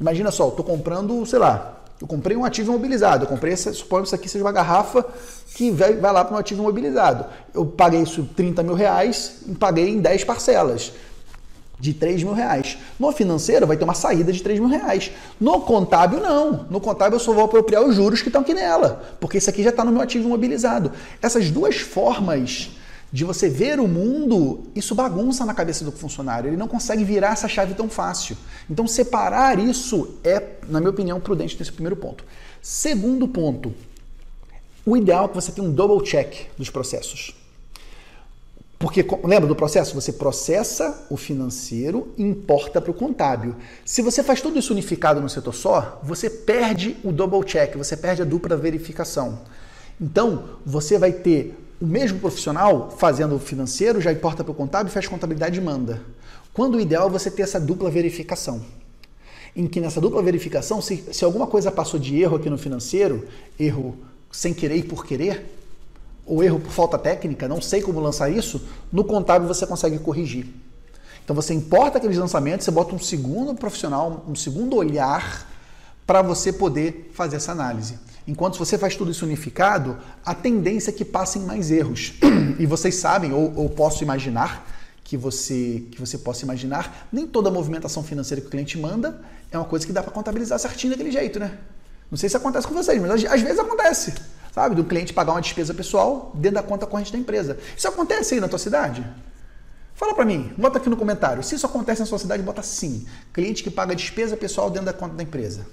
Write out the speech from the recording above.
Imagina só, eu estou comprando, sei lá, eu comprei um ativo imobilizado. Eu comprei, essa, suponho que isso aqui seja uma garrafa que vai, vai lá para um ativo imobilizado. Eu paguei isso 30 mil reais e paguei em 10 parcelas de 3 mil reais. No financeiro vai ter uma saída de 3 mil reais. No contábil, não. No contábil eu só vou apropriar os juros que estão aqui nela, porque isso aqui já está no meu ativo imobilizado. Essas duas formas de você ver o mundo, isso bagunça na cabeça do funcionário. Ele não consegue virar essa chave tão fácil. Então, separar isso é, na minha opinião, prudente nesse primeiro ponto. Segundo ponto, o ideal é que você tenha um double check dos processos. Porque, lembra do processo? Você processa o financeiro e importa para o contábil. Se você faz tudo isso unificado no setor só, você perde o double check, você perde a dupla verificação. Então, você vai ter o mesmo profissional fazendo o financeiro, já importa para o contábil, faz contabilidade e manda. Quando o ideal é você ter essa dupla verificação. Em que nessa dupla verificação, se, se alguma coisa passou de erro aqui no financeiro, erro sem querer e por querer, ou erro por falta técnica, não sei como lançar isso, no contábil você consegue corrigir. Então você importa aqueles lançamentos, você bota um segundo profissional, um segundo olhar para você poder fazer essa análise. Enquanto você faz tudo isso unificado, a tendência é que passem mais erros. E vocês sabem, ou, ou posso imaginar, que você, que você possa imaginar, nem toda movimentação financeira que o cliente manda é uma coisa que dá para contabilizar certinho daquele jeito, né? Não sei se acontece com vocês, mas às vezes acontece, sabe? Do cliente pagar uma despesa pessoal dentro da conta corrente da empresa. Isso acontece aí na tua cidade? Fala para mim, bota aqui no comentário. Se isso acontece na sua cidade, bota sim. Cliente que paga despesa pessoal dentro da conta da empresa.